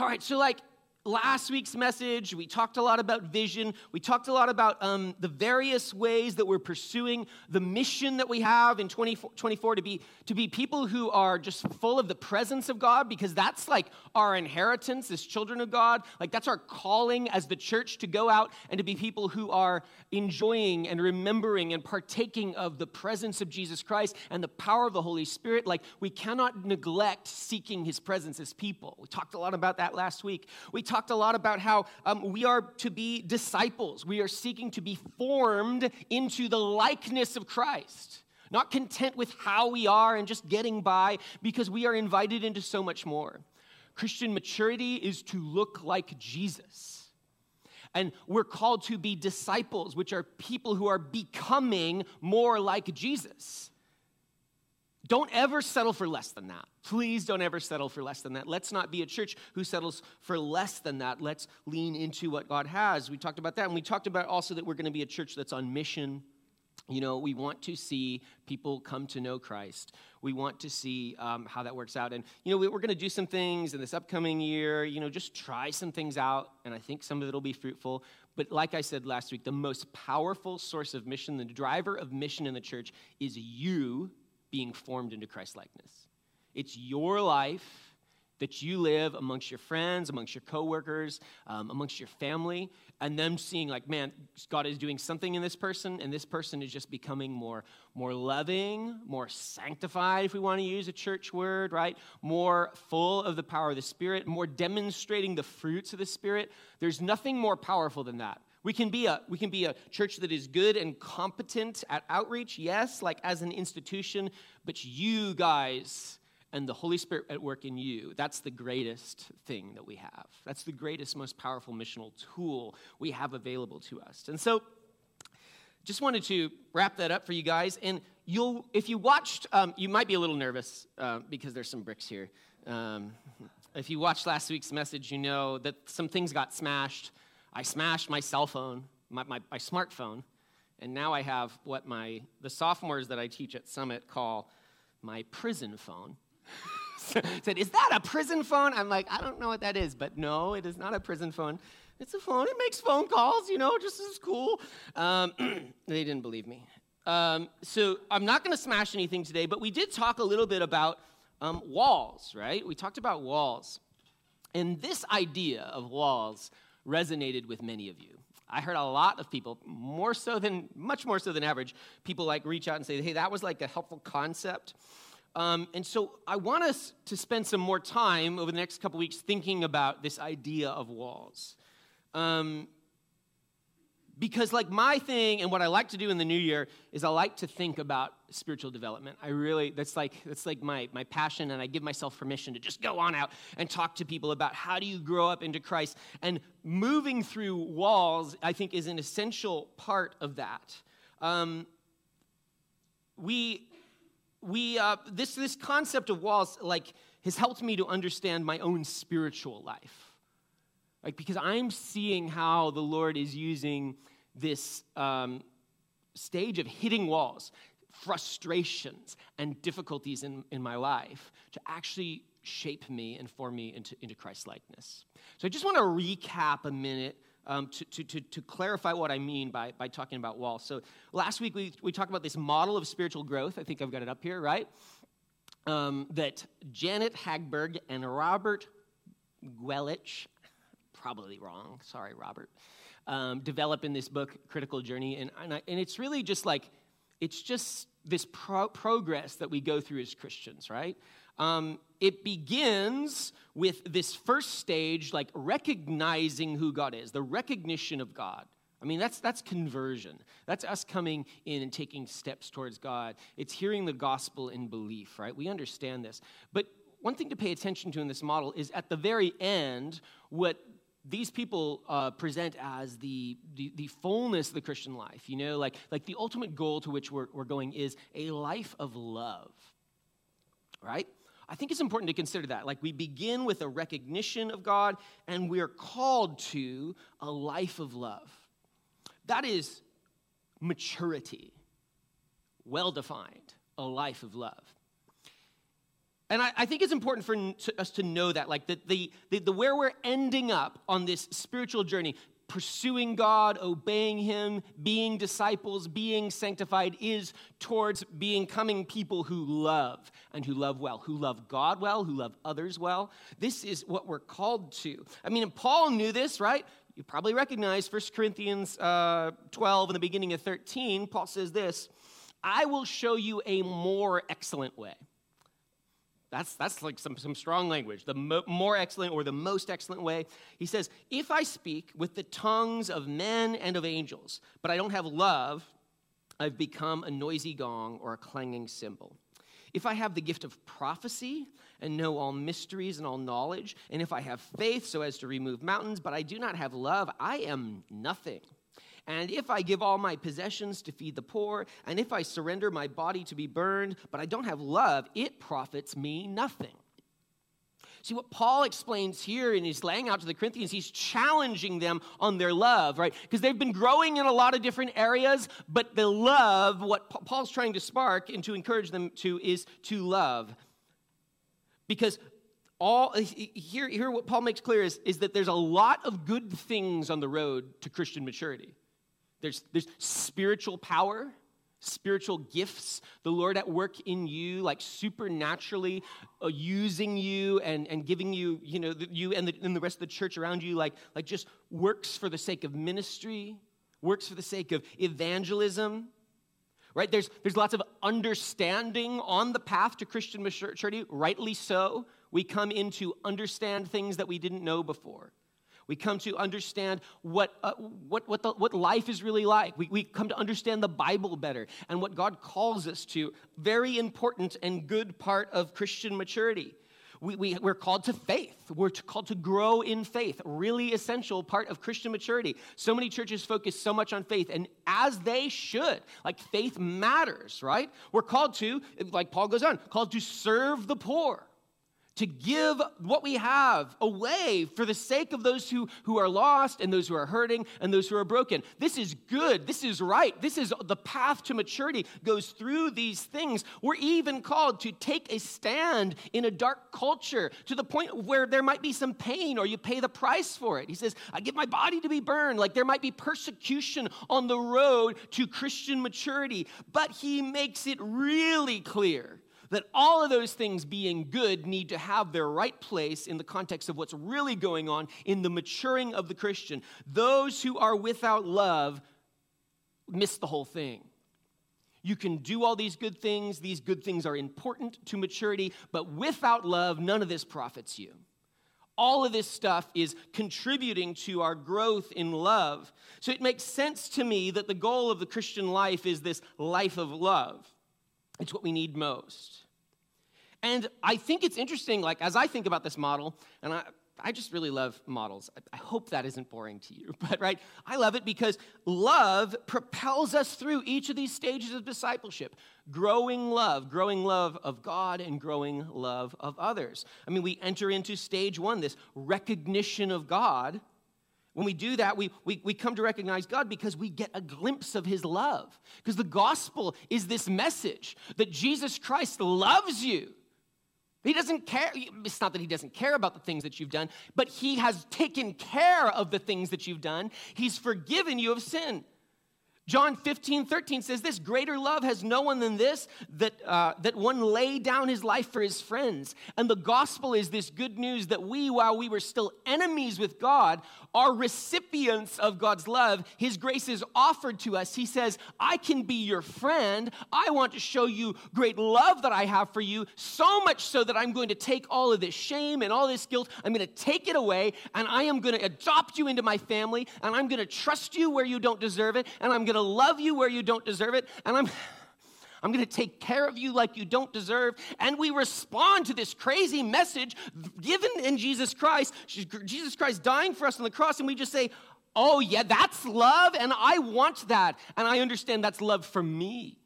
All right, so like last week's message, we talked a lot about vision. We talked a lot about um, the various ways that we're pursuing the mission that we have in 2024 to be, to be people who are just full of the presence of God, because that's like our inheritance as children of God. Like that's our calling as the church to go out and to be people who are enjoying and remembering and partaking of the presence of Jesus Christ and the power of the Holy Spirit. Like we cannot neglect seeking his presence as people. We talked a lot about that last week. We talked a lot about how um, we are to be disciples. We are seeking to be formed into the likeness of Christ, not content with how we are and just getting by, because we are invited into so much more. Christian maturity is to look like Jesus. And we're called to be disciples, which are people who are becoming more like Jesus. Don't ever settle for less than that. Please don't ever settle for less than that. Let's not be a church who settles for less than that. Let's lean into what God has. We talked about that. And we talked about also that we're going to be a church that's on mission. You know, we want to see people come to know Christ. We want to see um, how that works out. And, you know, we're going to do some things in this upcoming year, you know, just try some things out. And I think some of it will be fruitful. But like I said last week, the most powerful source of mission, the driver of mission in the church is you being formed into Christ likeness. It's your life that you live amongst your friends, amongst your coworkers, um, amongst your family, and them seeing like, man, God is doing something in this person, and this person is just becoming more, more loving, more sanctified, if we want to use a church word, right? More full of the power of the Spirit, more demonstrating the fruits of the Spirit. There's nothing more powerful than that. We can be a we can be a church that is good and competent at outreach, yes, like as an institution, but you guys and the Holy Spirit at work in you, that's the greatest thing that we have. That's the greatest, most powerful missional tool we have available to us. And so just wanted to wrap that up for you guys. And you'll, if you watched, um, you might be a little nervous uh, because there's some bricks here. Um, if you watched last week's message, you know that some things got smashed. I smashed my cell phone, my, my, my smartphone, and now I have what my the sophomores that I teach at Summit call my prison phone. Said, is that a prison phone? I'm like, I don't know what that is, but no, it is not a prison phone. It's a phone. It makes phone calls, you know, just as cool. Um, they didn't believe me. Um, so I'm not going to smash anything today, but we did talk a little bit about um, walls, right? We talked about walls. And this idea of walls resonated with many of you. I heard a lot of people, more so than, much more so than average, people like reach out and say, hey, that was like a helpful concept. Um, and so I want us to spend some more time over the next couple weeks thinking about this idea of walls. Um, because like my thing and what i like to do in the new year is i like to think about spiritual development. I really that's like that's like my, my passion and i give myself permission to just go on out and talk to people about how do you grow up into christ. And moving through walls i think is an essential part of that. Um, we we uh, this this concept of walls like has helped me to understand my own spiritual life. Like because i'm seeing how the lord is using this um, stage of hitting walls, frustrations, and difficulties in, in my life to actually shape me and form me into, into Christ likeness. So I just want to recap a minute. Um, to, to, to, to, clarify what I mean by, by talking about walls. So, last week we, we talked about this model of spiritual growth. I think I've got it up here, right? Um, that Janet Hagberg and Robert Guelich, probably wrong, sorry, Robert, um, develop in this book, Critical Journey. And, and, I, and it's really just like, it's just this pro- progress that we go through as Christians, right? Um, it begins with this first stage, like recognizing who God is, the recognition of God. I mean, that's, that's conversion. That's us coming in and taking steps towards God. It's hearing the gospel in belief, right? We understand this. But one thing to pay attention to in this model is at the very end, what these people uh, present as the, the, the, fullness of the Christian life, you know, like, like the ultimate goal to which we're, we're going is a life of love, right? I think it's important to consider that. Like, we begin with a recognition of God, and we're called to a life of love. That is maturity, well defined, a life of love. And I, I, think it's important for us to know that, like, that the, the, the where we're ending up on this spiritual journey, pursuing God, obeying Him, being disciples, being sanctified, is towards becoming people who love and who love well, who love God well, who love others well. This is what we're called to. I mean, Paul knew this, right? You probably recognize 1 Corinthians uh, 12 in the beginning of 13. Paul says this I will show you a more excellent way. That's, that's like some, some strong language. The mo- more excellent or the most excellent way. He says, If I speak with the tongues of men and of angels, but I don't have love, I've become a noisy gong or a clanging cymbal. If I have the gift of prophecy and know all mysteries and all knowledge, and if I have faith so as to remove mountains, but I do not have love, I am nothing. And if I give all my possessions to feed the poor, and if I surrender my body to be burned, but I don't have love, it profits me nothing. See, what Paul explains here and he's laying out to the Corinthians, he's challenging them on their love, right? Because they've been growing in a lot of different areas, but the love, what Paul's trying to spark and to encourage them to, is to love. Because all here, here what Paul makes clear is, is that there's a lot of good things on the road to Christian maturity. There's, there's spiritual power, spiritual gifts, the Lord at work in you, like supernaturally uh, using you and, and giving you, you know, you and the, and the rest of the church around you, like, like just works for the sake of ministry, works for the sake of evangelism. Right? There's, there's lots of understanding on the path to Christian maturity, rightly so. We come in to understand things that we didn't know before. We come to understand what, uh, what, what, the, what life is really like. We, we come to understand the Bible better and what God calls us to. Very important and good part of Christian maturity. We, we, we're called to faith. We're called to grow in faith. Really essential part of Christian maturity. So many churches focus so much on faith, and as they should. Like faith matters, right? We're called to, like Paul goes on, called to serve the poor to give what we have away for the sake of those who, who are lost and those who are hurting and those who are broken. This is good. This is right. This is the path to maturity goes through these things. We're even called to take a stand in a dark culture to the point where there might be some pain or you pay the price for it. He says, I give my body to be burned. Like there might be persecution on the road to Christian maturity, but he makes it really clear that all of those things being good need to have their right place in the context of what's really going on in the maturing of the Christian. Those who are without love miss the whole thing. You can do all these good things, these good things are important to maturity, but without love, none of this profits you. All of this stuff is contributing to our growth in love. So it makes sense to me that the goal of the Christian life is this life of love. It's what we need most. And I think it's interesting, like, as I think about this model, and I, I just really love models. I hope that isn't boring to you, but right? I love it because love propels us through each of these stages of discipleship growing love, growing love of God, and growing love of others. I mean, we enter into stage one, this recognition of God. When we do that, we, we, we come to recognize God because we get a glimpse of His love. Because the gospel is this message that Jesus Christ loves you he doesn't care. It's not that he doesn't care about the things that you've done, but he has taken care of the things that you've done. He's forgiven you of sin. John 15, 13 says this Greater love has no one than this, that, uh, that one lay down his life for his friends. And the gospel is this good news that we, while we were still enemies with God, are recipients of God's love. His grace is offered to us. He says, I can be your friend. I want to show you great love that I have for you, so much so that I'm going to take all of this shame and all this guilt, I'm going to take it away, and I am going to adopt you into my family, and I'm going to trust you where you don't deserve it, and I'm going to to love you where you don't deserve it, and I'm. I'm going to take care of you like you don't deserve. And we respond to this crazy message given in Jesus Christ, Jesus Christ dying for us on the cross, and we just say, Oh, yeah, that's love, and I want that. And I understand that's love for me.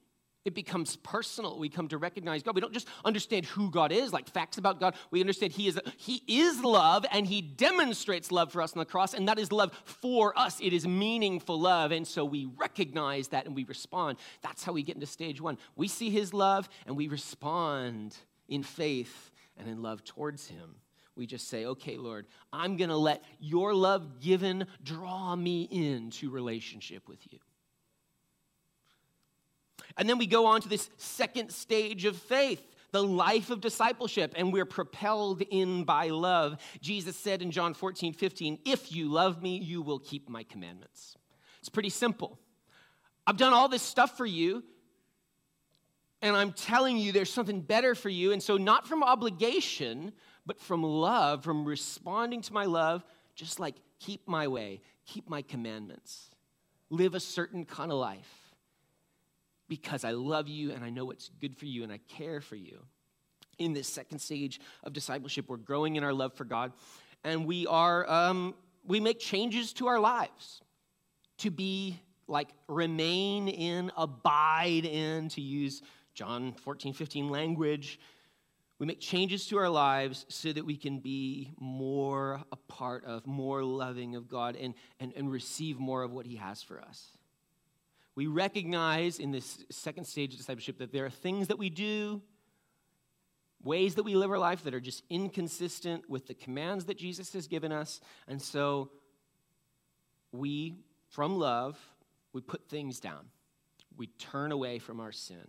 It becomes personal. We come to recognize God. We don't just understand who God is, like facts about God. We understand He is He is love, and He demonstrates love for us on the cross, and that is love for us. It is meaningful love, and so we recognize that and we respond. That's how we get into stage one. We see His love, and we respond in faith and in love towards Him. We just say, okay, Lord, I'm going to let your love given draw me into relationship with you. And then we go on to this second stage of faith the life of discipleship, and we're propelled in by love. Jesus said in John 14, 15, If you love me, you will keep my commandments. It's pretty simple. I've done all this stuff for you, and I'm telling you there's something better for you. And so, not from obligation, but from love, from responding to my love, just like keep my way, keep my commandments, live a certain kind of life because I love you and I know what's good for you and I care for you. In this second stage of discipleship, we're growing in our love for God and we are, um, we make changes to our lives to be like remain in, abide in, to use John 14, 15 language. We make changes to our lives so that we can be more a part of, more loving of God, and, and, and receive more of what He has for us. We recognize in this second stage of discipleship that there are things that we do, ways that we live our life that are just inconsistent with the commands that Jesus has given us. And so we, from love, we put things down. We turn away from our sin.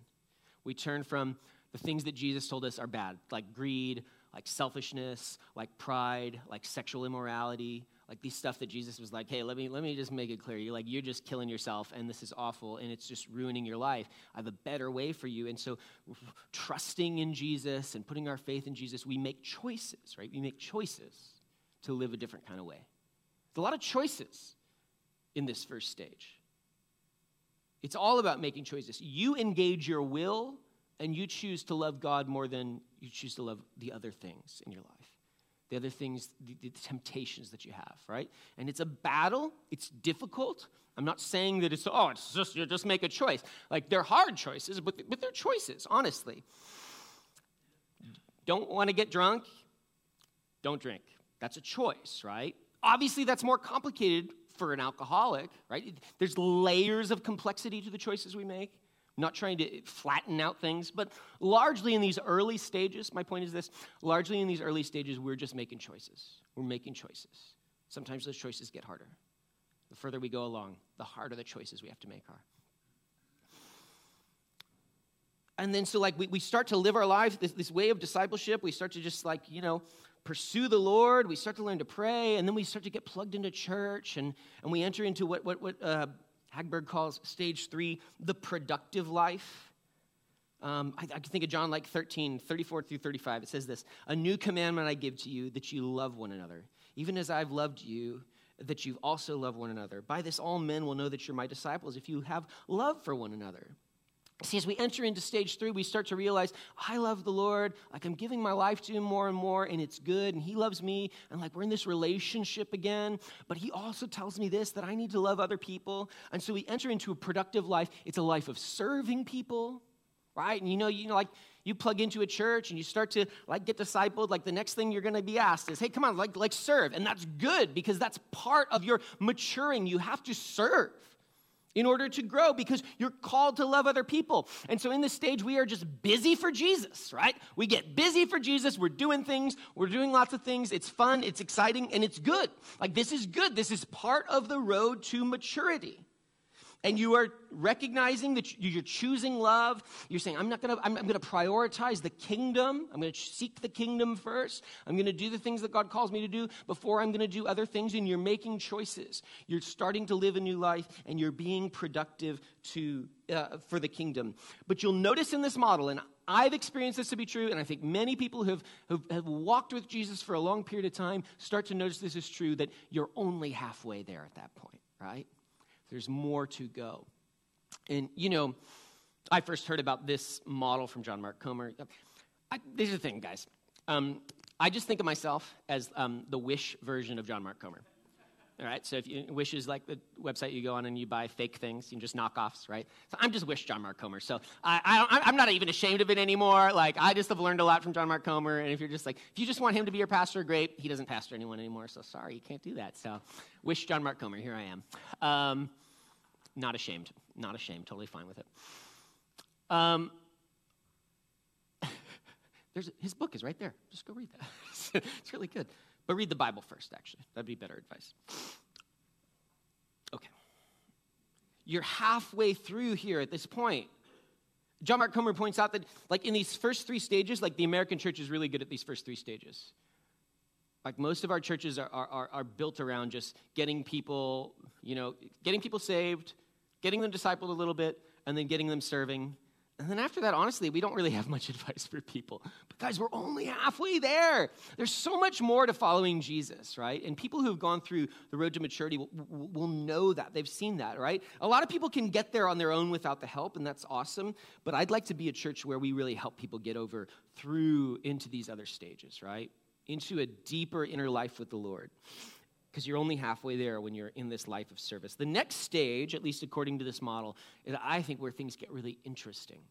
We turn from the things that Jesus told us are bad, like greed, like selfishness, like pride, like sexual immorality, like these stuff that Jesus was like, hey, let me let me just make it clear. You're like, you're just killing yourself and this is awful and it's just ruining your life. I have a better way for you. And so trusting in Jesus and putting our faith in Jesus, we make choices, right? We make choices to live a different kind of way. There's a lot of choices in this first stage. It's all about making choices. You engage your will and you choose to love God more than you choose to love the other things in your life the other things, the, the, temptations that you have, right? And it's a battle, it's difficult. I'm not saying that it's, oh, it's just, you just make a choice. Like, they're hard choices, but, but they're choices, honestly. Don't want to get drunk? Don't drink. That's a choice, right? Obviously, that's more complicated for an alcoholic, right? There's layers of complexity to the choices we make not trying to flatten out things, but largely in these early stages, my point is this largely in these early stages, we're just making choices. We're making choices. Sometimes those choices get harder. The further we go along, the harder the choices we have to make are. And then, so like we, we start to live our lives, this, this way of discipleship, we start to just like, you know, pursue the Lord, we start to learn to pray, and then we start to get plugged into church, and, and we enter into what, what, what uh, Hagberg calls stage three the productive life. Um, I, I can think of John like 13, 34 through 35. It says this A new commandment I give to you that you love one another, even as I've loved you, that you also love one another. By this, all men will know that you're my disciples if you have love for one another. See, as we enter into stage three, we start to realize, I love the Lord. Like, I'm giving my life to Him more and more, and it's good, and He loves me, and like, we're in this relationship again. But He also tells me this that I need to love other people. And so we enter into a productive life. It's a life of serving people, right? And you know, you know, like, you plug into a church and you start to like get discipled like the next thing you're going to be asked is hey come on like like serve and that's good because that's part of your maturing you have to serve in order to grow because you're called to love other people. And so in this stage, we are just busy for Jesus, right? We get busy for Jesus. We're doing things. We're doing lots of things. It's fun. It's exciting. And it's good. Like, this is good. This is part of the road to maturity and you are recognizing that you're choosing love. You're saying i'm not going to I'm, I'm to prioritize the kingdom. I'm going to seek the kingdom first. I'm going to do the things that god calls me to do before i'm going to do other things. And you're making choices. You're starting to live a new life and you're being productive to uh, for the kingdom. But you'll notice in this model and I've experienced this to be true, and I think many people who have, who have walked with Jesus for a long period of time start to notice this is true that you're only halfway there at that point, right? There's more to go. And, you know, I first heard about this model from John Mark Comer. I, is the thing, guys. Um, I just think of myself as um, the Wish version of John Mark Comer. All right, so if you, Wish is like the website you go on and you buy fake things, you just knockoffs, right? So I'm just Wish John Mark Comer. So I, I, am not even ashamed of it anymore. Like I just have learned a lot from John Mark Comer. And if you're just like, if you just want him to be your pastor, great. He doesn't pastor anyone anymore, so sorry, you can't do that. So Wish John Mark Comer. Here I am. Um, not ashamed. Not ashamed. Totally fine with it. Um, There's, his book is right there. Just go read that. it's really good. But read the Bible first, actually. That'd be better advice. Okay. You're halfway through here at this point. John Mark Comer points out that, like, in these first three stages, like, the American church is really good at these first three stages. Like, most of our churches are, are, are built around just getting people, you know, getting people saved, getting them discipled a little bit, and then getting them serving, and then after that, honestly, we don't really have much advice for people. But guys, we're only halfway there. There's so much more to following Jesus, right? And people who have gone through the road to maturity will, will, know that. They've seen that, right? A lot of people can get there on their own without the help, and that's awesome. But I'd like to be a church where we really help people get over through into these other stages, right? Into a deeper inner life with the Lord because you're only halfway there when you're in this life of service. The next stage, at least according to this model, is I think where things get really interesting.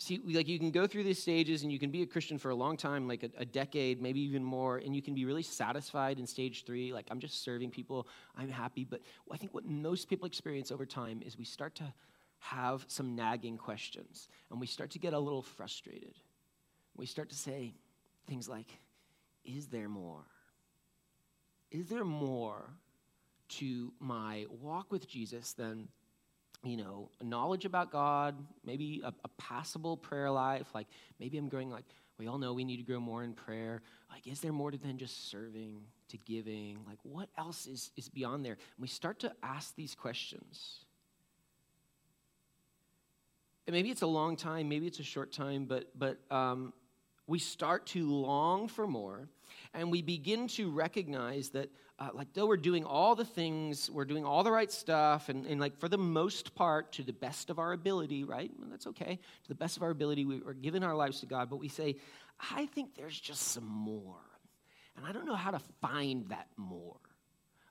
See, like you can go through these stages and you can be a Christian for a long time, like a, a, decade, maybe even more, and you can be really satisfied in stage three. Like, I'm just serving people, I'm happy. But I think what most people experience over time is we start to have some nagging questions and we start to get a little frustrated. We start to say, things like, is there more? Is there more to my walk with Jesus than, you know, knowledge about God, maybe a, a passable prayer life? Like maybe I'm growing like, we all know we need to grow more in prayer. Like, is there more to than just serving, to giving? Like, what else is, is beyond there? And we start to ask these questions. And maybe it's a long time, maybe it's a short time, but, but um, we start to long for more and we begin to recognize that uh, like though we're doing all the things we're doing all the right stuff and, and like for the most part to the best of our ability right? And that's okay. To the best of our ability we, are giving our lives to god but we say i think there's just some more and i don't know how to find that more.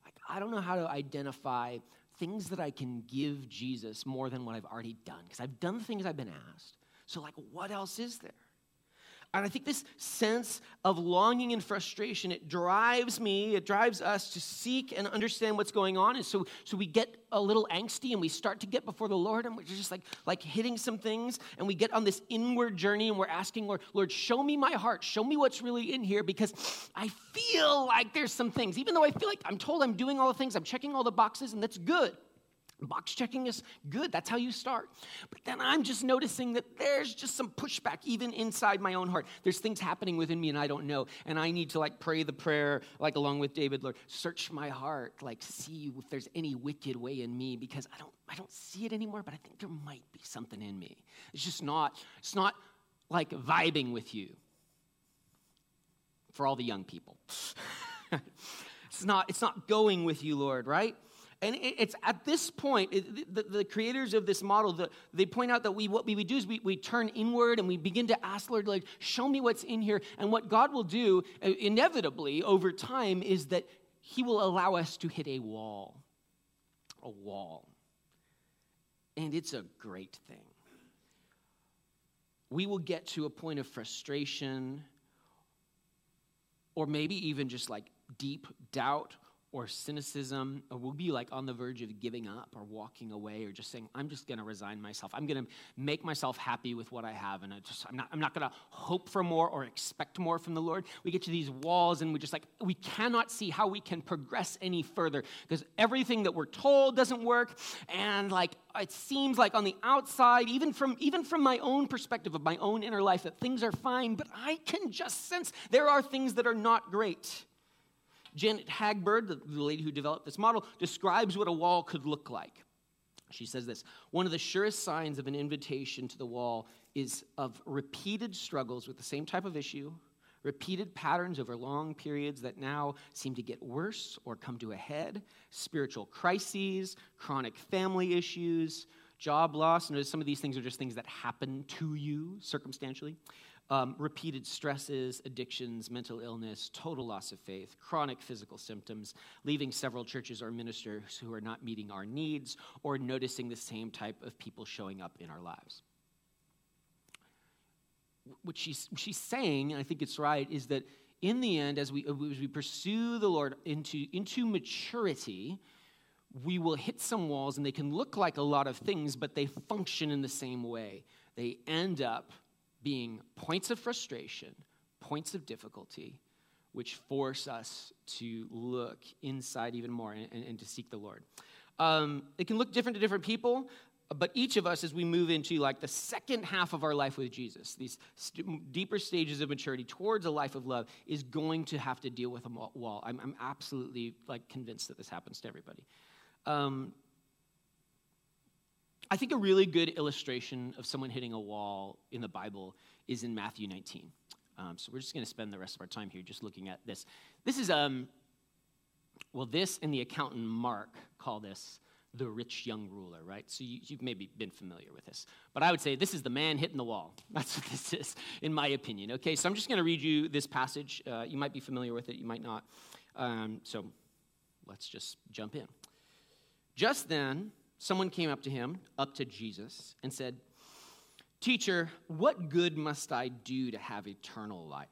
Like i don't know how to identify things that i can give jesus more than what i've already done because i've done the things i've been asked. So like what else is there and I think this sense of longing and frustration, it drives me, it drives us to seek and understand what's going on. And so, so we get a little angsty and we start to get before the Lord and we're just like, like hitting some things and we get on this inward journey and we're asking, Lord, Lord, show me my heart. Show me what's really in here because I feel like there's some things, even though I feel like I'm told I'm doing all the things, I'm checking all the boxes and that's good. Box checking is good. That's how you start. But then I'm just noticing that there's just some pushback even inside my own heart. There's things happening within me and I don't know. And I need to like pray the prayer, like along with David, Lord, search my heart, like see if there's any wicked way in me because I don't I don't see it anymore, but I think there might be something in me. It's just not, it's not like vibing with you. For all the young people. it's not, it's not going with you, Lord, right? And it's at this point, the, creators of this model, the, they point out that we, what we do is we, we turn inward and we begin to ask, Lord, like, show me what's in here. And what God will do uh, inevitably over time is that He will allow us to hit a wall. A wall. And it's a great thing. We will get to a point of frustration or maybe even just like deep doubt or cynicism, or we'll be like on the verge of giving up or walking away or just saying, I'm just to resign myself. I'm to make myself happy with what I have. And I just, I'm not, I'm not to hope for more or expect more from the Lord. We get to these walls and we just like, we cannot see how we can progress any further because everything that we're told doesn't work. And like, it seems like on the outside, even from, even from my own perspective of my own inner life, that things are fine, but I can just sense there are things that are not great. Janet Hagberg, the, lady who developed this model, describes what a wall could look like. She says this One of the surest signs of an invitation to the wall is of repeated struggles with the same type of issue, repeated patterns over long periods that now seem to get worse or come to a head, spiritual crises, chronic family issues, job loss. Notice some of these things are just things that happen to you circumstantially um, repeated stresses, addictions, mental illness, total loss of faith, chronic physical symptoms, leaving several churches or ministers who are not meeting our needs, or noticing the same type of people showing up in our lives. What she's, she's saying, and I think it's right, is that in the end, as we, as we pursue the Lord into, into maturity, we will hit some walls and they can look like a lot of things, but they function in the same way. They end up being points of frustration, points of difficulty, which force us to look inside even more and, and, to seek the Lord. Um, it can look different to different people, but each of us, as we move into like the second half of our life with Jesus, these st- deeper stages of maturity towards a life of love, is going to have to deal with a wall. I'm, I'm absolutely like convinced that this happens to everybody. Um, I think a really good illustration of someone hitting a wall in the Bible is in Matthew 19. Um, so we're just going to spend the rest of our time here just looking at this. This is, um, well, this and the accountant Mark call this the rich young ruler, right? So you, have maybe been familiar with this. But I would say this is the man hitting the wall. That's what this is, in my opinion. Okay, so I'm just going to read you this passage. Uh, you might be familiar with it, you might not. Um, so let's just jump in. Just then, someone came up to him, up to Jesus, and said, Teacher, what good must I do to have eternal life?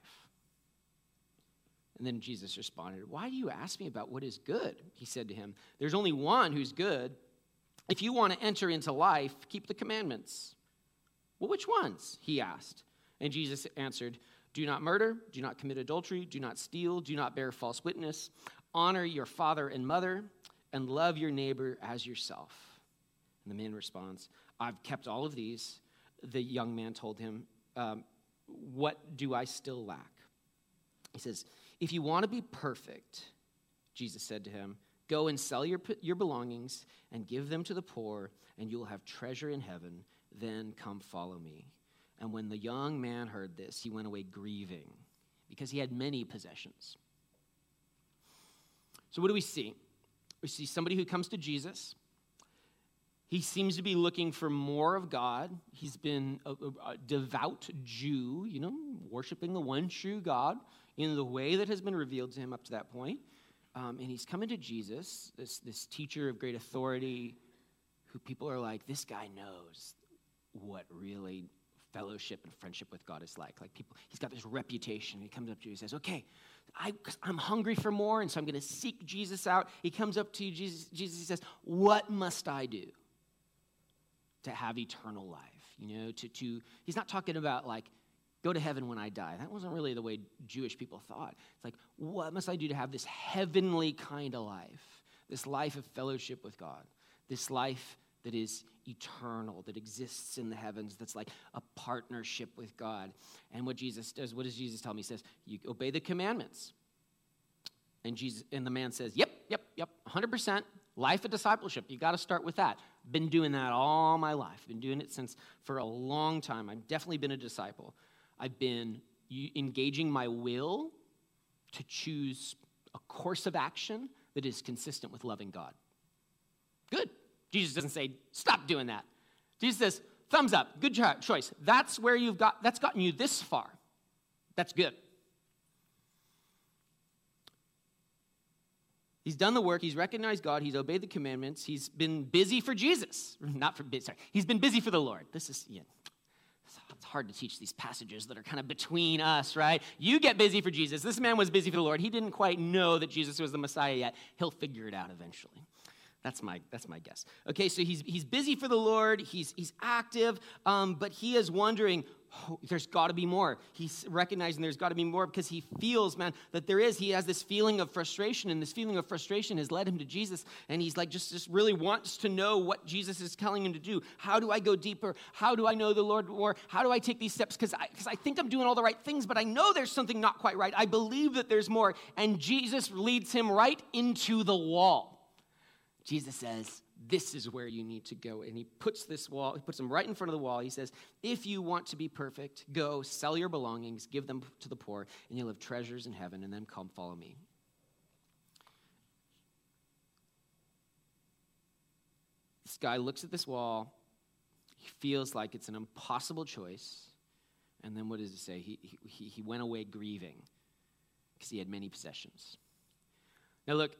And then Jesus responded, Why do you ask me about what is good? He said to him, There's only one who's good. If you want to enter into life, keep the commandments. Well, which ones? He asked. And Jesus answered, Do not murder, do not commit adultery, do not steal, do not bear false witness, honor your father and mother and love your neighbor as yourself. And the man responds, I've kept all of these. The young man told him, um, What do I still lack? He says, If you want to be perfect, Jesus said to him, Go and sell your, your belongings and give them to the poor, and you'll have treasure in heaven. Then come follow me. And when the young man heard this, he went away grieving because he had many possessions. So, what do we see? We see somebody who comes to Jesus. He seems to be looking for more of God. He's been a, a, devout Jew, you know, worshiping the one true God in the way that has been revealed to him up to that point. Um, and he's coming to Jesus, this, this teacher of great authority, who people are like, this guy knows what really fellowship and friendship with God is like. Like people, he's got this reputation. He comes up to you and says, okay, I, am hungry for more, and so I'm going to seek Jesus out. He comes up to you, Jesus, Jesus, he says, What must I do to have eternal life? You know, to, to, he's not talking about like, go to heaven when I die. That wasn't really the way Jewish people thought. It's like, what must I do to have this heavenly kind of life? This life of fellowship with God, this life that is eternal, that exists in the heavens, that's like a partnership with God. And what Jesus does, what does Jesus tell me? He says, You obey the commandments. And Jesus and the man says, Yep, yep, yep, 100%. Life of discipleship. You got to start with that. Been doing that all my life. Been doing it since for a long time. I've definitely been a disciple. I've been engaging my will to choose a course of action that is consistent with loving God. Good. Jesus doesn't say, stop doing that. Jesus says, thumbs up, good choice. That's where you've got, that's gotten you this far. That's good. He's done the work. He's recognized God. He's obeyed the commandments. He's been busy for Jesus. Not for, sorry. He's been busy for the Lord. This is, yeah, it's hard to teach these passages that are kind of between us, right? You get busy for Jesus. This man was busy for the Lord. He didn't quite know that Jesus was the Messiah yet. He'll figure it out eventually. That's my, that's my guess. Okay, so he's, he's busy for the Lord, he's, he's active, um, but he is wondering, oh, there's got to be more. He's recognizing there's got to be more because he feels, man, that there is. He has this feeling of frustration, and this feeling of frustration has led him to Jesus, and he's like, just, just really wants to know what Jesus is telling him to do. How do I go deeper? How do I know the Lord more? How do I take these steps? Because I, cause I think I'm doing all the right things, but I know there's something not quite right. I believe that there's more. And Jesus leads him right into the wall. Jesus says, This is where you need to go. And he puts this wall, he puts them right in front of the wall. He says, If you want to be perfect, go sell your belongings, give them to the poor, and you'll have treasures in heaven, and then come follow me. This guy looks at this wall. He feels like it's an impossible choice. And then what does it say? He, he, he went away grieving because he had many possessions. Now, look,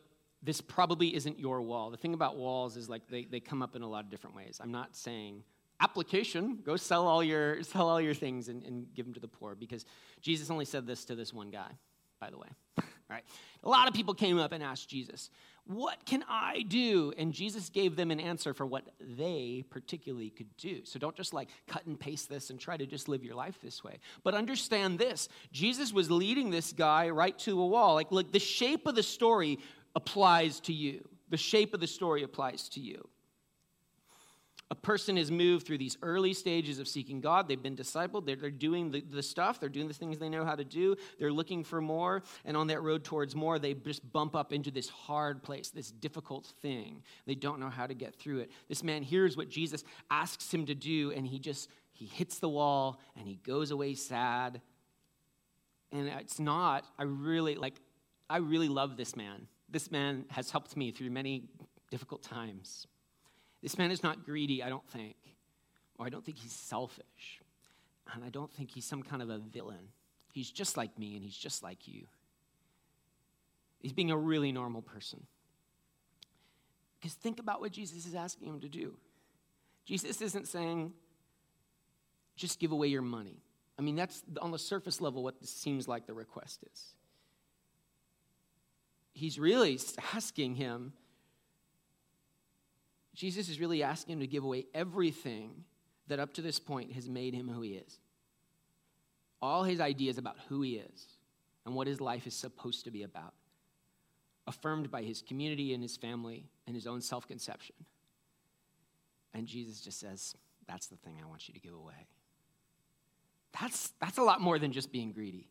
this probably isn't your wall. The thing about walls is like they, they come up in a lot of different ways. I'm not saying application, go sell all your, sell all your things and, and give them to the poor because Jesus only said this to this one guy, by the way. right? A lot of people came up and asked Jesus, What can I do? And Jesus gave them an answer for what they particularly could do. So don't just like cut and paste this and try to just live your life this way. But understand this Jesus was leading this guy right to a wall. Like, look, the shape of the story applies to you. The shape of the story applies to you. A person has moved through these early stages of seeking God. They've been discipled. They're, they're doing the, the stuff. They're doing the things they know how to do. They're looking for more. And on that road towards more, they just bump up into this hard place, this difficult thing. They don't know how to get through it. This man hears what Jesus asks him to do, and he just he hits the wall and he goes away sad. And it's not, I really like, I really love this man. This man has helped me through many difficult times. This man is not greedy, I don't think. Or I don't think he's selfish. And I don't think he's some kind of a villain. He's just like me and he's just like you. He's being a really normal person. Because think about what Jesus is asking him to do. Jesus isn't saying, just give away your money. I mean, that's on the surface level what seems like the request is. He's really asking him Jesus is really asking him to give away everything that up to this point has made him who he is. All his ideas about who he is and what his life is supposed to be about, affirmed by his community and his family and his own self conception. And Jesus just says, That's the thing I want you to give away. That's, that's a lot more than just being greedy.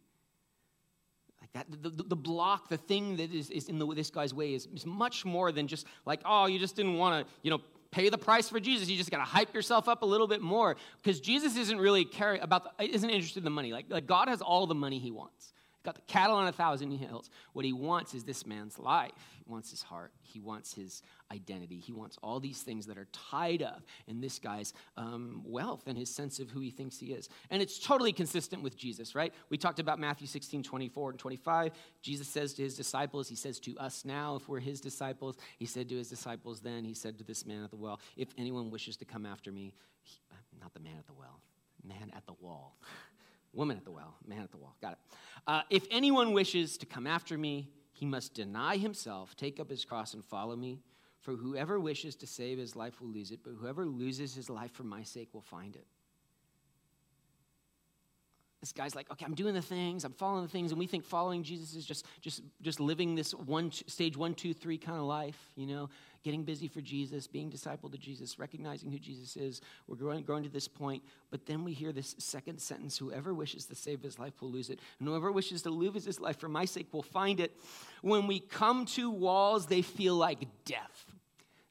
Like that, the, the block, the thing that is, is in the, this guy's way is, is much more than just like, oh, you just didn't want to, you know, pay the price for Jesus. You just got to hype yourself up a little bit more because Jesus isn't really caring about, the, isn't interested in the money. Like, like God has all the money he wants got the cattle on a thousand hills. What he wants is this man's life. He wants his heart. He wants his identity. He wants all these things that are tied up in this guy's um, wealth and his sense of who he thinks he is. And it's totally consistent with Jesus, right? We talked about Matthew 16, 24 and 25. Jesus says to his disciples, he says to us now, if we're his disciples, he said to his disciples then, he said to this man at the well, if anyone wishes to come after me, he, not the man at the well, man at the wall. Woman at the well, man at the wall. Got it. Uh, if anyone wishes to come after me, he must deny himself, take up his cross, and follow me. For whoever wishes to save his life will lose it, but whoever loses his life for my sake will find it. This guy's like, okay, I'm doing the things, I'm following the things, and we think following Jesus is just just just living this one stage one, two, three kind of life, you know, getting busy for Jesus, being disciple to Jesus, recognizing who Jesus is. We're growing, growing to this point, but then we hear this second sentence: Whoever wishes to save his life will lose it, and whoever wishes to lose his life for my sake will find it. When we come to walls, they feel like death.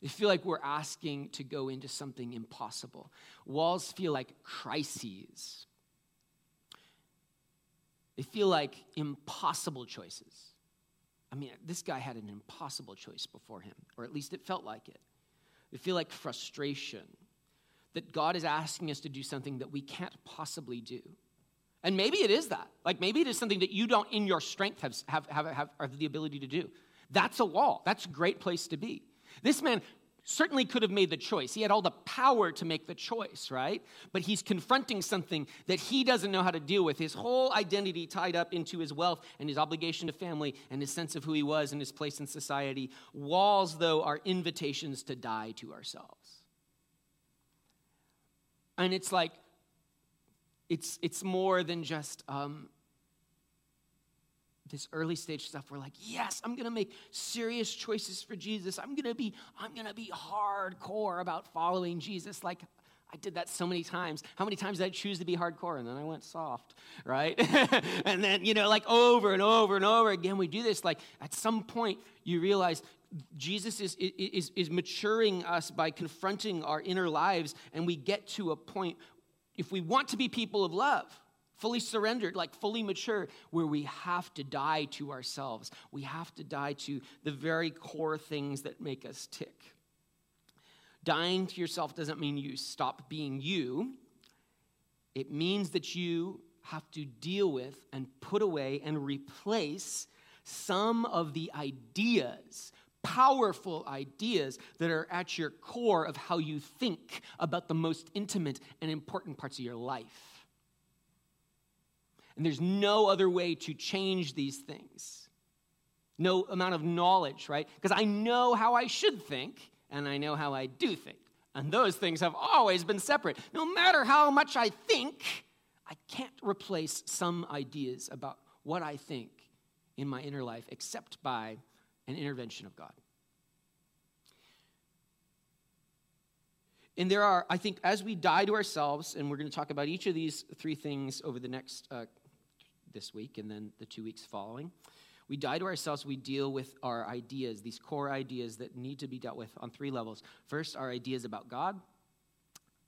They feel like we're asking to go into something impossible. Walls feel like crises they feel like impossible choices. I mean, this guy had an impossible choice before him, or at least it felt like it. They feel like frustration that God is asking us to do something that we can't possibly do. And maybe it is that. Like maybe it is something that you don't, in your strength, have, have, have, have, the ability to do. That's a wall. That's a great place to be. This man certainly could have made the choice. He had all the power to make the choice, right? But he's confronting something that he doesn't know how to deal with. His whole identity tied up into his wealth and his obligation to family and his sense of who he was and his place in society. Walls, though, are invitations to die to ourselves. And it's like, it's, it's more than just um, this early stage stuff we're like yes i'm to make serious choices for jesus. I'm to be i'm to be hardcore about following jesus. Like i did that so many times. How many times did i choose to be hardcore? And then i went soft right? And then you know like over and over and over again we do this. Like at some point you realize jesus is, is, is maturing us by confronting our inner lives and we get to a point if we want to be people of love fully surrendered, like fully mature, where we have to die to ourselves. We have to die to the very core things that make us tick. Dying to yourself doesn't mean you stop being you, it means that you have to deal with and put away and replace some of the ideas powerful ideas that are at your core of how you think about the most intimate and important parts of your life. And there's no other way to change these things no amount of knowledge, right? Because I know how I should think and I know how I do think. And those things have always been separate. No matter how much I think, I can't replace some ideas about what I think in my inner life except by an intervention of God. And there are, I think, as we die to ourselves, and we're going to talk about each of these three things over the next, uh, this week and then the two weeks following. We die to ourselves, we deal with our ideas, these core ideas that need to be dealt with on three levels. First, our ideas about God,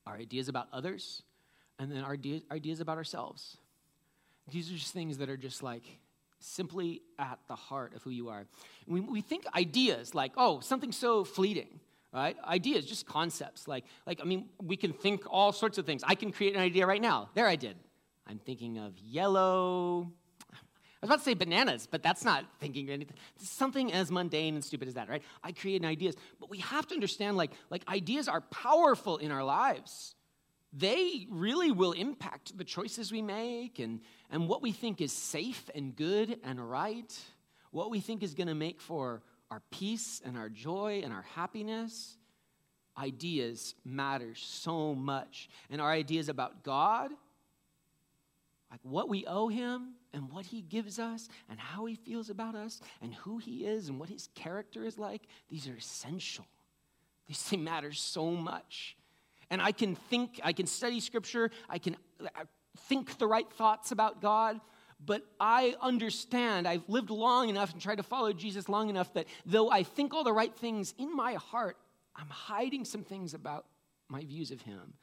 our ideas about others, and then our ideas about ourselves. These are just things that are just like simply at the heart of who you are. We, we think ideas like, oh, something so fleeting right ideas just concepts like like i mean we can think all sorts of things i can create an idea right now there i did i'm thinking of yellow I was about to say bananas, but that's not thinking anything. Something as mundane and stupid as that, right? I create ideas. But we have to understand like, like ideas are powerful in our lives. They really will impact the choices we make and, and what we think is safe and good and right, what we think is going to make for our peace and our joy and our happiness. Ideas matter so much. And our ideas about God, like what we owe Him, and what he gives us and how he feels about us and who he is and what his character is like, these are essential. These things matter so much. And I can think, I can study scripture, I can think the right thoughts about God, but I understand, I've lived long enough and tried to follow Jesus long enough that though I think all the right things in my heart, I'm hiding some things about my views of him.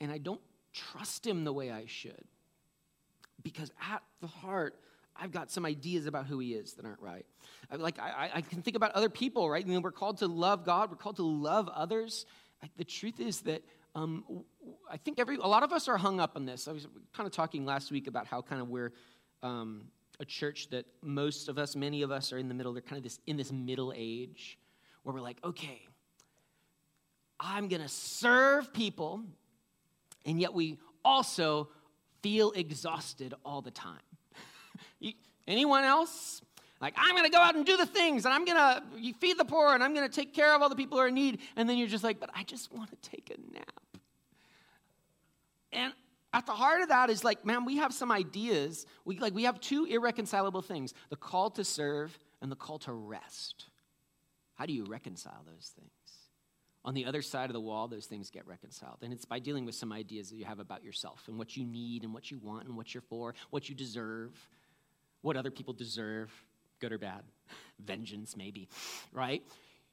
And I don't trust him the way I should because at the heart, I've got some ideas about who he is that aren't right. I, like I, I can think about other people, right? And we're called to love God. We're called to love others. Like, the truth is that um, I think every a lot of us are hung up on this. I was kind of talking last week about how kind of we're um, a church that most of us, many of us, are in the middle. They're kind of this in this middle age where we're like, okay, I'm gonna serve people, and yet we also feel exhausted all the time. anyone else? Like, I'm going to go out and do the things, and I'm going to feed the poor, and I'm going to take care of all the people who are in need. And then you're just like, but I just want to take a nap. And at the heart of that is like, man, we have some ideas. We, like, we have two irreconcilable things the call to serve and the call to rest. How do you reconcile those things? On the other side of the wall, those things get reconciled. And it's by dealing with some ideas that you have about yourself and what you need and what you want and what you're for, what you deserve, what other people deserve, good or bad, vengeance maybe, right?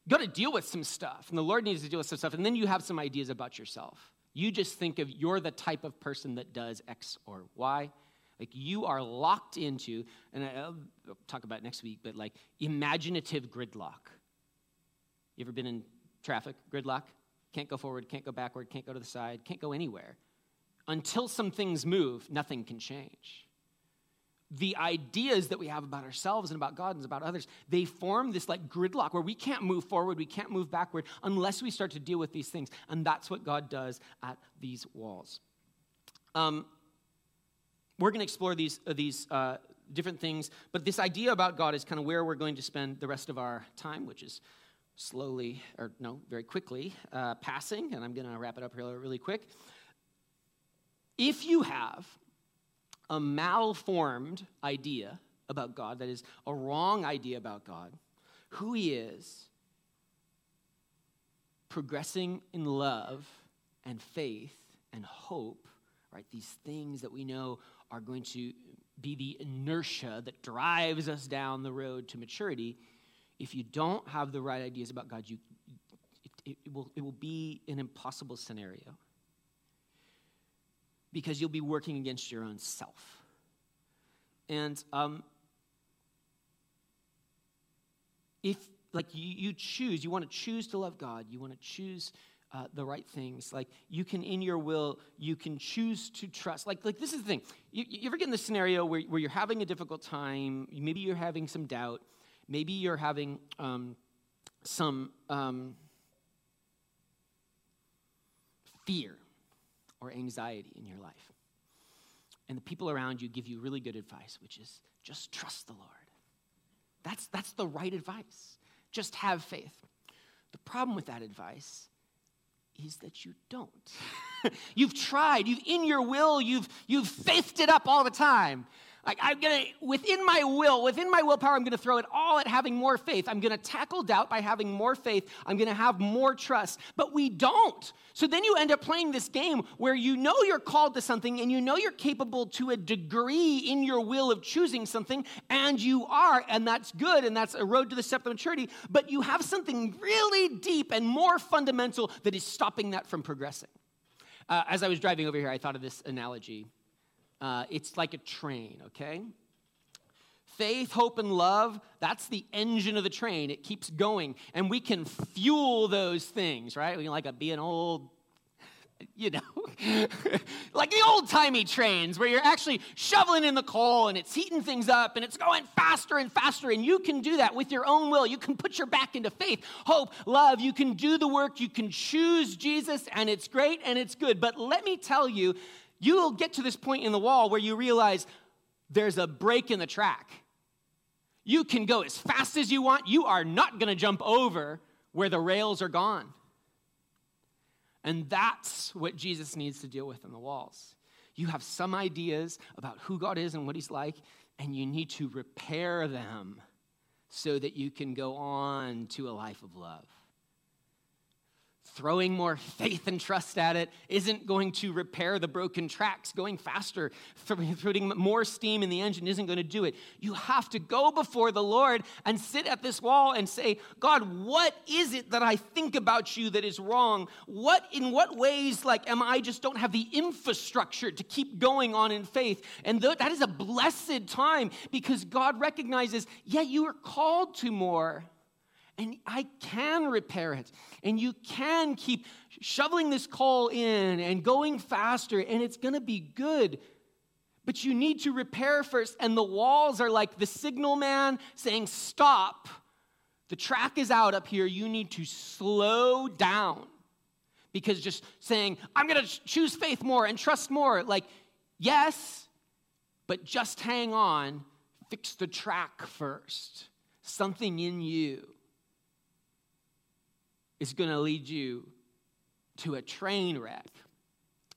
You got to deal with some stuff. And the Lord needs to deal with some stuff. And then you have some ideas about yourself. You just think of you're the type of person that does X or Y. Like you are locked into, and I'll talk about next week, but like imaginative gridlock. You ever been in traffic, gridlock, can't go forward, can't go backward, can't go to the side, can't go anywhere. Until some things move, nothing can change. The ideas that we have about ourselves and about God and about others, they form this like gridlock where we can't move forward, we can't move backward unless we start to deal with these things. And that's what God does at these walls. Um, we're going to explore these, uh, these uh, different things, but this idea about God is kind of where we're going to spend the rest of our time, which is slowly, or no, very quickly uh, passing, and I'm going to wrap it up here really quick. If you have a malformed idea about God, that is, a wrong idea about God, who He is, progressing in love and faith and hope, right? These things that we know are going to be the inertia that drives us down the road to maturity if you don't have the right ideas about God, you, it, it, will, it will be an impossible scenario because you'll be working against your own self. And um, if, like, you, you choose, you want to choose to love God, you want to choose uh, the right things. Like you can, in your will, you can choose to trust. Like, like this is the thing. You, you ever get in this scenario where, where you're having a difficult time? Maybe you're having some doubt, Maybe you're having um, some um, fear or anxiety in your life. And the people around you give you really good advice, which is just trust the Lord. That's, that's the right advice. Just have faith. The problem with that advice is that you don't. you've tried, you've in your will, you've you've faithed it up all the time. Like I'm gonna, within my will, within my willpower, I'm gonna throw it all at having more faith. I'm gonna tackle doubt by having more faith. I'm gonna have more trust. But we don't. So then you end up playing this game where you know you're called to something and you know you're capable to a degree in your will of choosing something, and you are, and that's good, and that's a road to the step of maturity. But you have something really deep and more fundamental that is stopping that from progressing. Uh, as I was driving over here, I thought of this analogy. Uh, it's like a train, okay? Faith, hope, and love, that's the engine of the train. It keeps going. And we can fuel those things, right? We can like a, be an old you know, like the old timey trains where you're actually shoveling in the coal and it's heating things up and it's going faster and faster. And you can do that with your own will. You can put your back into faith, hope, love. You can do the work. You can choose Jesus, and it's great and it's good. But let me tell you, you will get to this point in the wall where you realize there's a break in the track. You can go as fast as you want. You are not going to jump over where the rails are gone. And that's what Jesus needs to deal with in the walls. You have some ideas about who God is and what He's like, and you need to repair them so that you can go on to a life of love throwing more faith and trust at it isn't going to repair the broken tracks. Going faster, putting more steam in the engine isn't going to do it. You have to go before the Lord and sit at this wall and say, God, what is it that I think about you that is wrong? What, in what ways, like, am I just don't have the infrastructure to keep going on in faith? And th- that is a blessed time because God recognizes, yeah, you are called to more and I can repair it. And you can keep shoveling this coal in and going faster, and it's going to be good. But you need to repair first. And the walls are like the signal man saying, Stop. The track is out up here. You need to slow down. Because just saying, I'm going to choose faith more and trust more, like, yes, but just hang on. Fix the track first. Something in you is going to lead you to a train wreck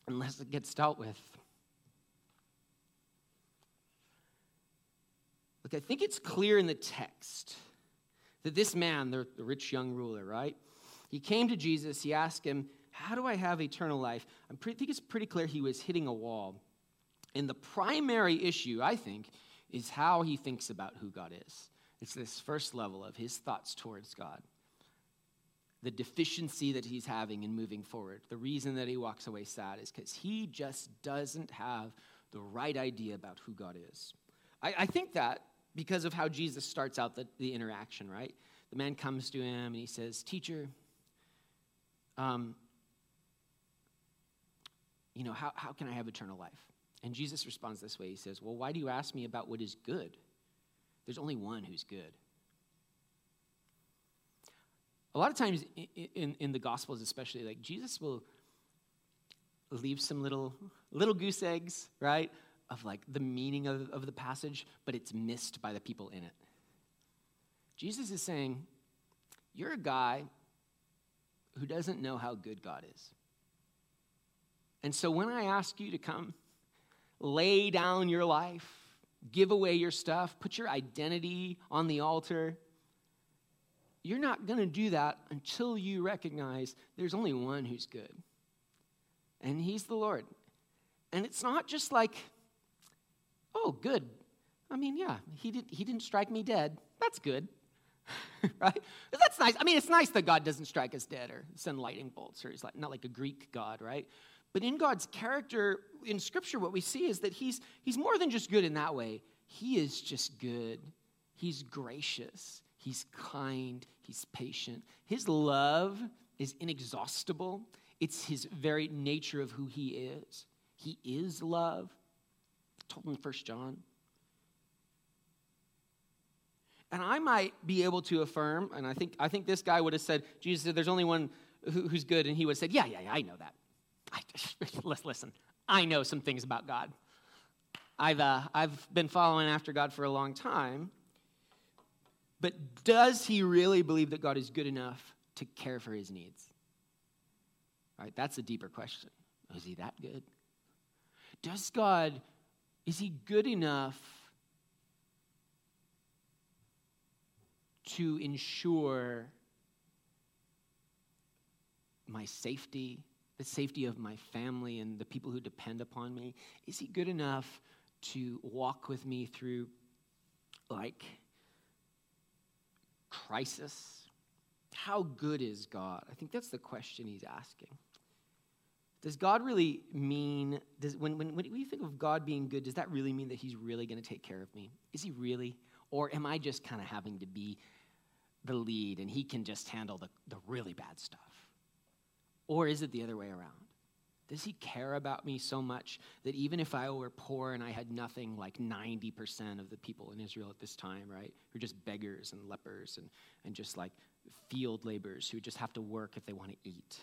unless it gets dealt with. Look, I think it's clear in the text that this man, the, rich young ruler, right? He came to Jesus, he asked him, How do I have eternal life? I think it's pretty clear he was hitting a wall. And the primary issue, I think, is how he thinks about who God is. It's this first level of his thoughts towards God the deficiency that he's having in moving forward. The reason that he walks away sad is because he just doesn't have the right idea about who God is. I, I, think that because of how Jesus starts out the, the interaction, right? The man comes to him and he says, Teacher, um, you know, how, how can I have eternal life? And Jesus responds this way He says, Well, why do you ask me about what is good? There's only one who's good. A lot of times in, in, in the Gospels, especially, like Jesus will leave some little little goose eggs, right, of like the meaning of, of the passage, but it's missed by the people in it. Jesus is saying, You're a guy who doesn't know how good God is. And so when I ask you to come lay down your life, give away your stuff, put your identity on the altar, you're not going to do that until you recognize there's only one who's good, and He's the Lord. And it's not just like, oh, good. I mean, yeah, he, did, he didn't strike me dead. That's good. right? That's nice. I mean, it's nice that God doesn't strike us dead or send lightning bolts, or he's like, not like a Greek God, right? But in God's character, in Scripture, what we see is that he's, he's more than just good in that way. He is just good. He's gracious. He's kind, he's patient. His love is inexhaustible. It's his very nature of who he is. He is love. I told him in 1 John. And I might be able to affirm, and I think, I think this guy would have said, Jesus said, there's only one who, who's good, and he would have said, yeah, yeah, yeah, I know that. I, listen, I know some things about God. I've, uh, I've been following after God for a long time. But does he really believe that God is good enough to care for his needs? Right? That's a deeper question. Is he that good? Does God, is he good enough to ensure my safety, the safety of my family and the people who depend upon me? Is he good enough to walk with me through like crisis? How good is God? I think that's the question he's asking. Does God really mean, does, when, when, when you think of God being good, does that really mean that he's really going to take care of me? Is he really? Or am I just kind of having to be the lead and he can just handle the, the really bad stuff? Or is it the other way around? Does he care about me so much that even if I were poor and I had nothing, like 90% of the people in Israel at this time, right, who are just beggars and lepers and, and just like field laborers who just have to work if they want to eat?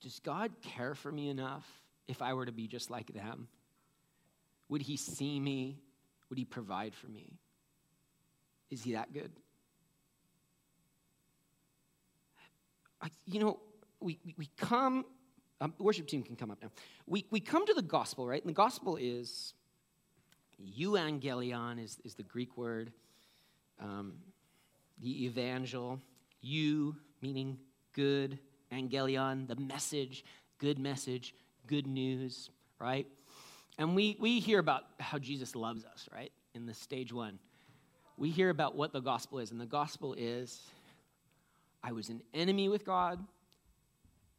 Does God care for me enough if I were to be just like them? Would he see me? Would he provide for me? Is he that good? I, you know, we, we, come, um, worship team can come up now. We, we come to the gospel, right? And the gospel is, euangelion is, is the Greek word. Um, the evangel, eu meaning good, angelion, the message, good message, good news, right? And we, we hear about how Jesus loves us, right? In the stage one. We hear about what the gospel is, and the gospel is I was an enemy with God,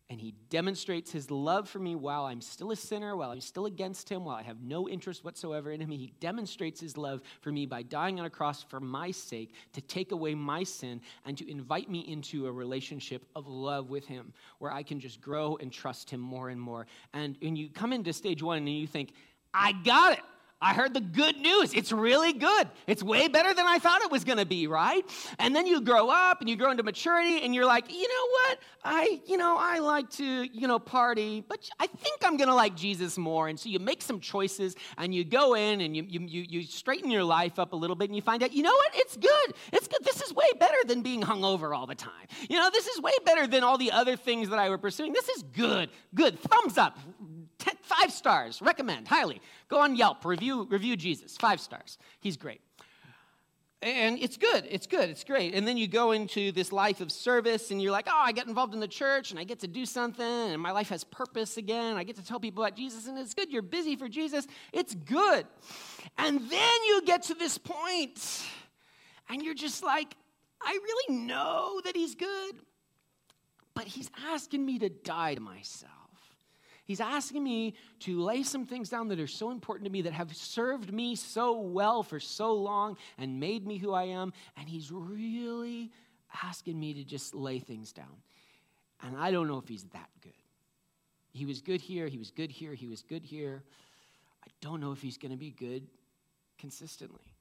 and he demonstrates his love for me while I'm still a sinner, while I'm still against him, while I have no interest whatsoever in him. He demonstrates his love for me by dying on a cross for my sake to take away my sin and to invite me into a relationship of love with him where I can just grow and trust him more and more. And when you come into stage one and you think, I got it. I heard the good news. It's really good. It's way better than I thought it was going to be, right? And then you grow up and you grow into maturity and you're like, you know what? I, you know, I like to, you know, party, but I think I'm going to like Jesus more. And so you make some choices and you go in and you, you, you, straighten your life up a little bit and you find out, you know what? It's good. It's good. This is way better than being hungover all the time. You know, this is way better than all the other things that I were pursuing. This is good. Good. Thumbs up. Ten, five stars. Recommend highly. Go on Yelp. Review review Jesus. Five stars. He's great. And it's good. It's good. It's great. And then you go into this life of service and you're like, oh, I get involved in the church and I get to do something and my life has purpose again. I get to tell people about Jesus and it's good. You're busy for Jesus. It's good. And then you get to this point and you're just like, I really know that he's good, but he's asking me to die to myself. He's asking me to lay some things down that are so important to me, that have served me so well for so long and made me who I am. And He's really asking me to just lay things down. And I don't know if He's that good. He was good here, He was good here, He was good here. I don't know if He's going to be good consistently.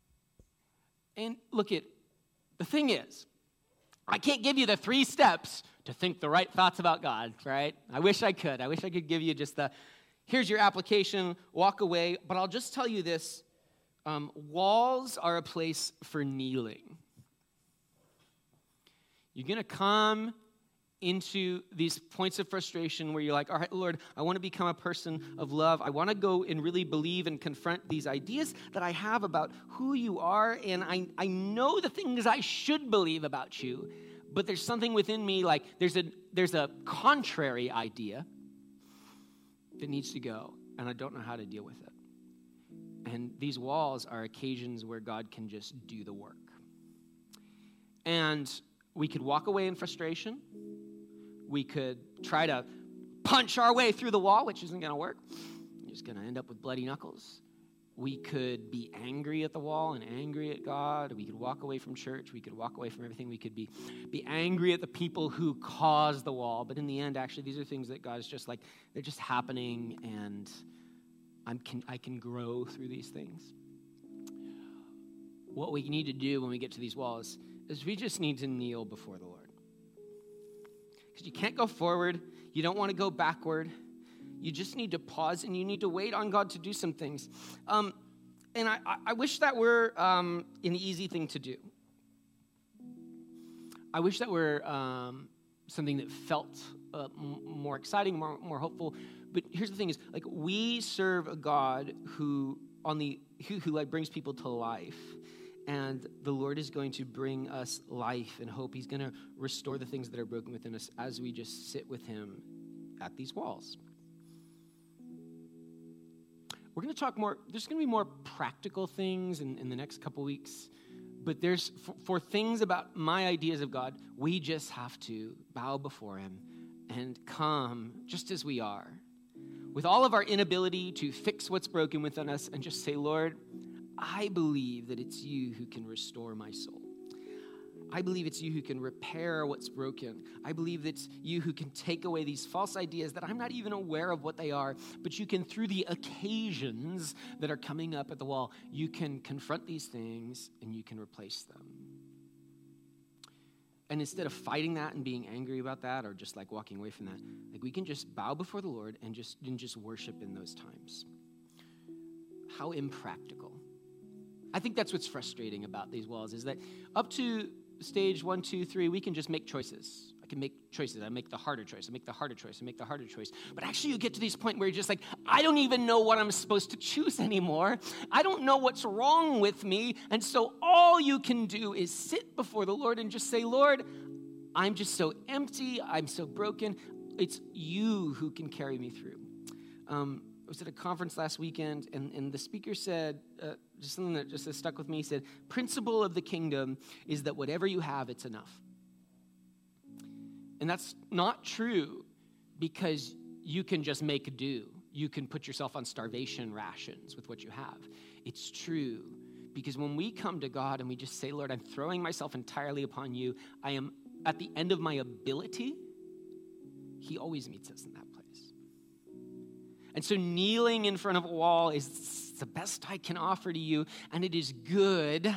And look at the thing is, I can't give you the three steps to think the right thoughts about God, right? I wish I could. I wish I could give you just the here's your application, walk away. But I'll just tell you this um, walls are a place for kneeling. You're going to come into these points of frustration where you're like, all right, Lord, I want to become a person of love. I want to go and really believe and confront these ideas that I have about who you are. And I, I know the things I should believe about you but there's something within me like there's a there's a contrary idea that needs to go and i don't know how to deal with it and these walls are occasions where god can just do the work and we could walk away in frustration we could try to punch our way through the wall which isn't going to work you're just going to end up with bloody knuckles we could be angry at the wall and angry at God. We could walk away from church. We could walk away from everything. We could be, be angry at the people who caused the wall. But in the end, actually, these are things that God is just like, they're just happening, and I'm can, I can grow through these things. What we need to do when we get to these walls is we just need to kneel before the Lord. Because you can't go forward, you don't want to go backward. You just need to pause and you need to wait on God to do some things. Um, And I, I wish that were um, an easy thing to do. I wish that were um, something that felt uh, m- more exciting, more, more hopeful. But here's the thing: is like we serve a God who on the who, who like brings people to life, and the Lord is going to bring us life and hope. He's going to restore the things that are broken within us as we just sit with Him at these walls. We're going to talk more, there's going to be more practical things in, in the next couple weeks. But there's, for, for things about my ideas of God, we just have to bow before Him and come just as we are, with all of our inability to fix what's broken within us, and just say, Lord, I believe that it's you who can restore my soul. I believe it's you who can repair what's broken. I believe it's you who can take away these false ideas that I'm not even aware of what they are, but you can, through the occasions that are coming up at the wall, you can confront these things and you can replace them. And instead of fighting that and being angry about that or just like walking away from that, like we can just bow before the Lord and just, and just worship in those times. How impractical. I think that's what's frustrating about these walls is that up to stage one, two, three, we can just make choices. I can make choices. I make the harder choice. I make the harder choice. I make the harder choice. But actually, you get to this point where you're just like, I don't even know what I'm supposed to choose anymore. I don't know what's wrong with me. And so all you can do is sit before the Lord and just say, Lord, I'm just so empty. I'm so broken. It's you who can carry me through. Um, I was at a conference last weekend, and, and the speaker said, uh, just something that just stuck with me. He said, Principle of the kingdom is that whatever you have, it's enough. And that's not true because you can just make do. You can put yourself on starvation rations with what you have. It's true because when we come to God and we just say, Lord, I'm throwing myself entirely upon you, I am at the end of my ability, He always meets us in that place. And so kneeling in front of a wall is the best I can offer to you, and it is good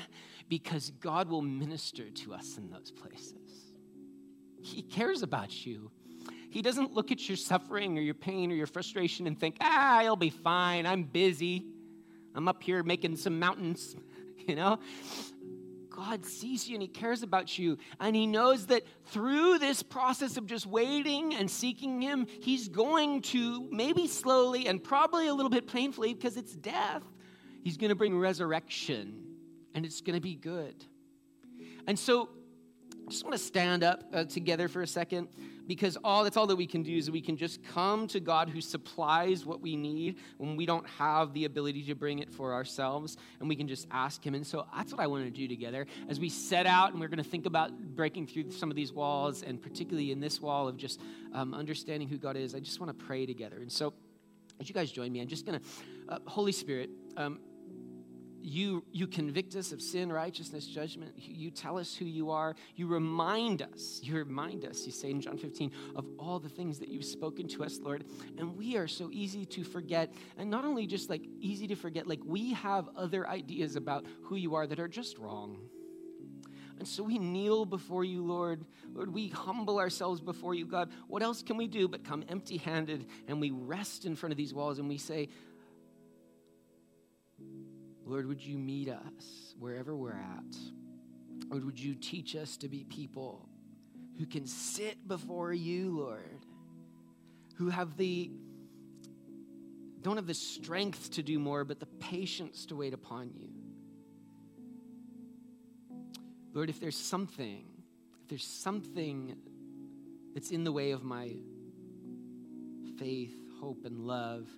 because God will minister to us in those places. He cares about you. He doesn't look at your suffering or your pain or your frustration and think, ah, I'll be fine. I'm busy. I'm up here making some mountains, you know? God sees you and He cares about you. And He knows that through this process of just waiting and seeking Him, He's going to, maybe slowly and probably a little bit painfully because it's death, He's going to bring resurrection and it's going to be good. And so I just want to stand up uh, together for a second because all that's all that we can do is we can just come to God who supplies what we need when we don't have the ability to bring it for ourselves and we can just ask him. And so that's what I want to do together. As we set out and we're going to think about breaking through some of these walls and particularly in this wall of just um, understanding who God is I just want to pray together. And so would you guys join me I'm just going to uh, Holy Spirit um, you, you convict us of sin, righteousness, judgment. You tell us who you are. You remind us. You remind us, you say in John 15, of all the things that you've spoken to us, Lord. And we are so easy to forget. And not only just like easy to forget, like we have other ideas about who you are that are just wrong. And so we kneel before you, Lord. Lord, we humble ourselves before you, God. What else can we do but come empty handed and we rest in front of these walls and we say, Lord, would you meet us wherever we're at? Lord, would you teach us to be people who can sit before you, Lord, who have the don't have the strength to do more, but the patience to wait upon you. Lord, if there's something, if there's something that's in the way of my faith, hope, and love,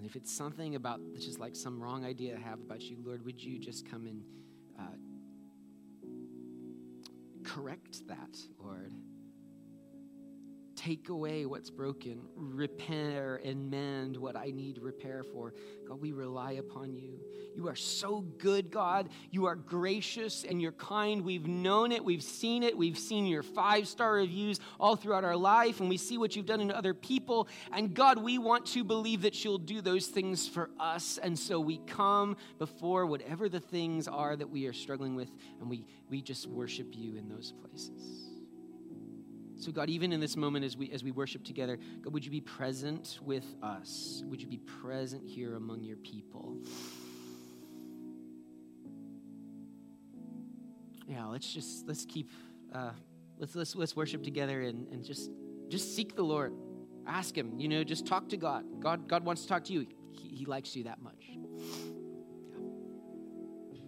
and if it's something about just like some wrong idea I have about you, Lord, would you just come and uh, correct that, Lord? Take away what's broken, repair and mend what I need repair for. God, we rely upon you. You are so good, God. You are gracious and you're kind. We've known it, we've seen it, we've seen your five star reviews all throughout our life, and we see what you've done in other people. And God, we want to believe that you'll do those things for us. And so we come before whatever the things are that we are struggling with, and we, we just worship you in those places. So, God, even in this moment as we, as we worship together, God, would you be present with us? Would you be present here among your people? Yeah, let's just, let's keep, uh, let's, let's, let's worship together and, and just, just seek the Lord. Ask Him, you know, just talk to God. God, God wants to talk to you. He, he likes you that much. Yeah.